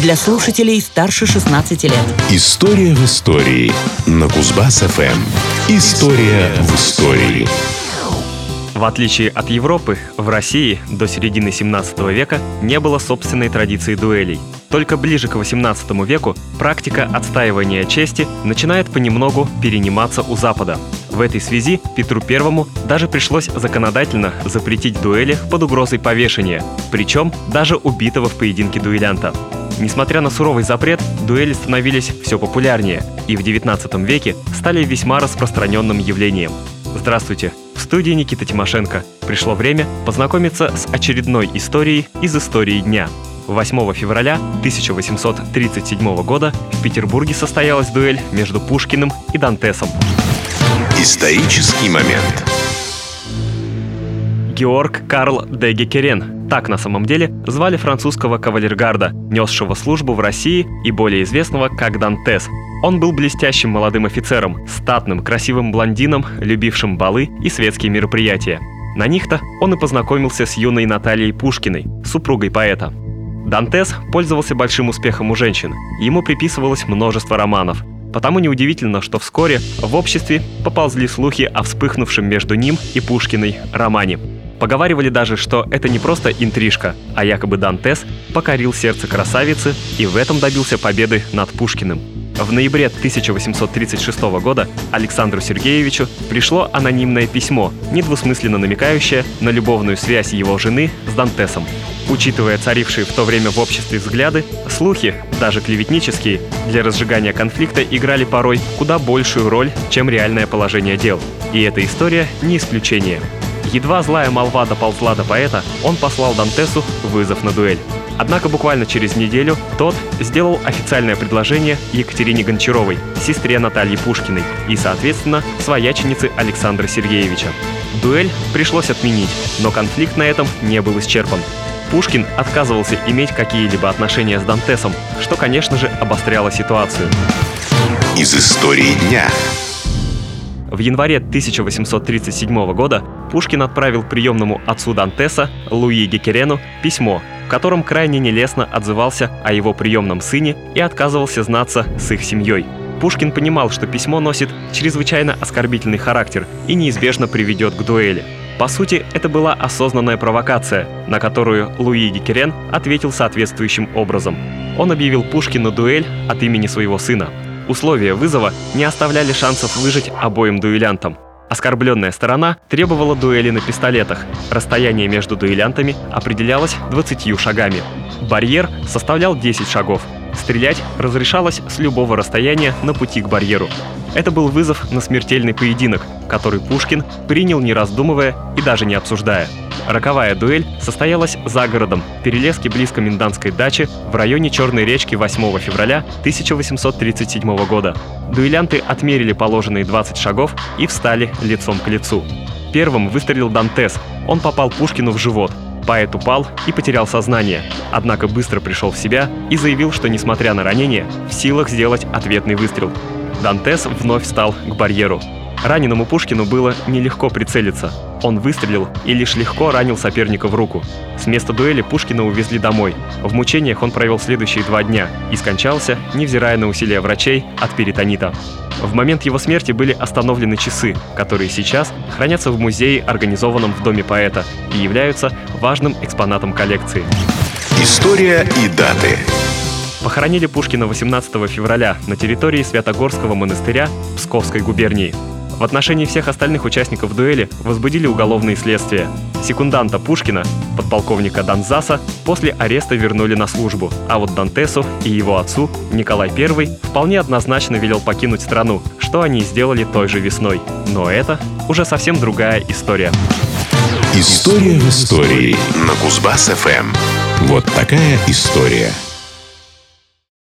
для слушателей старше 16 лет. История в истории на Кузбасс-ФМ. История в истории. В отличие от Европы, в России до середины 17 века не было собственной традиции дуэлей. Только ближе к 18 веку практика отстаивания чести начинает понемногу перениматься у Запада. В этой связи Петру Первому даже пришлось законодательно запретить дуэли под угрозой повешения, причем даже убитого в поединке дуэлянта. Несмотря на суровый запрет, дуэли становились все популярнее и в 19 веке стали весьма распространенным явлением. Здравствуйте! В студии Никита Тимошенко. Пришло время познакомиться с очередной историей из истории дня. 8 февраля 1837 года в Петербурге состоялась дуэль между Пушкиным и Дантесом. Исторический момент. Георг Карл де Гекерен. Так на самом деле звали французского кавалергарда, несшего службу в России и более известного как Дантес. Он был блестящим молодым офицером, статным, красивым блондином, любившим балы и светские мероприятия. На них-то он и познакомился с юной Натальей Пушкиной, супругой поэта. Дантес пользовался большим успехом у женщин, ему приписывалось множество романов. Потому неудивительно, что вскоре в обществе поползли слухи о вспыхнувшем между ним и Пушкиной романе. Поговаривали даже, что это не просто интрижка, а якобы Дантес покорил сердце красавицы и в этом добился победы над Пушкиным. В ноябре 1836 года Александру Сергеевичу пришло анонимное письмо, недвусмысленно намекающее на любовную связь его жены с Дантесом. Учитывая царившие в то время в обществе взгляды, слухи, даже клеветнические, для разжигания конфликта играли порой куда большую роль, чем реальное положение дел. И эта история не исключение. Едва злая молва доползла до поэта, он послал Дантесу вызов на дуэль. Однако буквально через неделю тот сделал официальное предложение Екатерине Гончаровой, сестре Натальи Пушкиной и, соответственно, свояченице Александра Сергеевича. Дуэль пришлось отменить, но конфликт на этом не был исчерпан. Пушкин отказывался иметь какие-либо отношения с Дантесом, что, конечно же, обостряло ситуацию. Из истории дня. В январе 1837 года Пушкин отправил приемному отцу Дантеса, Луи Гекерену, письмо, в котором крайне нелестно отзывался о его приемном сыне и отказывался знаться с их семьей. Пушкин понимал, что письмо носит чрезвычайно оскорбительный характер и неизбежно приведет к дуэли. По сути, это была осознанная провокация, на которую Луи Гекерен ответил соответствующим образом. Он объявил Пушкину дуэль от имени своего сына. Условия вызова не оставляли шансов выжить обоим дуэлянтам. Оскорбленная сторона требовала дуэли на пистолетах. Расстояние между дуэлянтами определялось 20 шагами. Барьер составлял 10 шагов. Стрелять разрешалось с любого расстояния на пути к барьеру. Это был вызов на смертельный поединок, который Пушкин принял не раздумывая и даже не обсуждая. Роковая дуэль состоялась за городом, перелеске близко Минданской дачи в районе Черной речки 8 февраля 1837 года. Дуэлянты отмерили положенные 20 шагов и встали лицом к лицу. Первым выстрелил Дантес. Он попал Пушкину в живот. Поэт упал и потерял сознание, однако быстро пришел в себя и заявил, что, несмотря на ранение, в силах сделать ответный выстрел. Дантес вновь встал к барьеру. Раненому Пушкину было нелегко прицелиться. Он выстрелил и лишь легко ранил соперника в руку. С места дуэли Пушкина увезли домой. В мучениях он провел следующие два дня и скончался, невзирая на усилия врачей, от перитонита. В момент его смерти были остановлены часы, которые сейчас хранятся в музее, организованном в Доме поэта, и являются важным экспонатом коллекции. История и даты. Похоронили Пушкина 18 февраля на территории Святогорского монастыря Псковской губернии. В отношении всех остальных участников дуэли возбудили уголовные следствия. Секунданта Пушкина, подполковника Донзаса, после ареста вернули на службу, а вот Дантесу и его отцу, Николай I, вполне однозначно велел покинуть страну, что они сделали той же весной. Но это уже совсем другая история. История в истории на Кузбасс-ФМ. Вот такая история.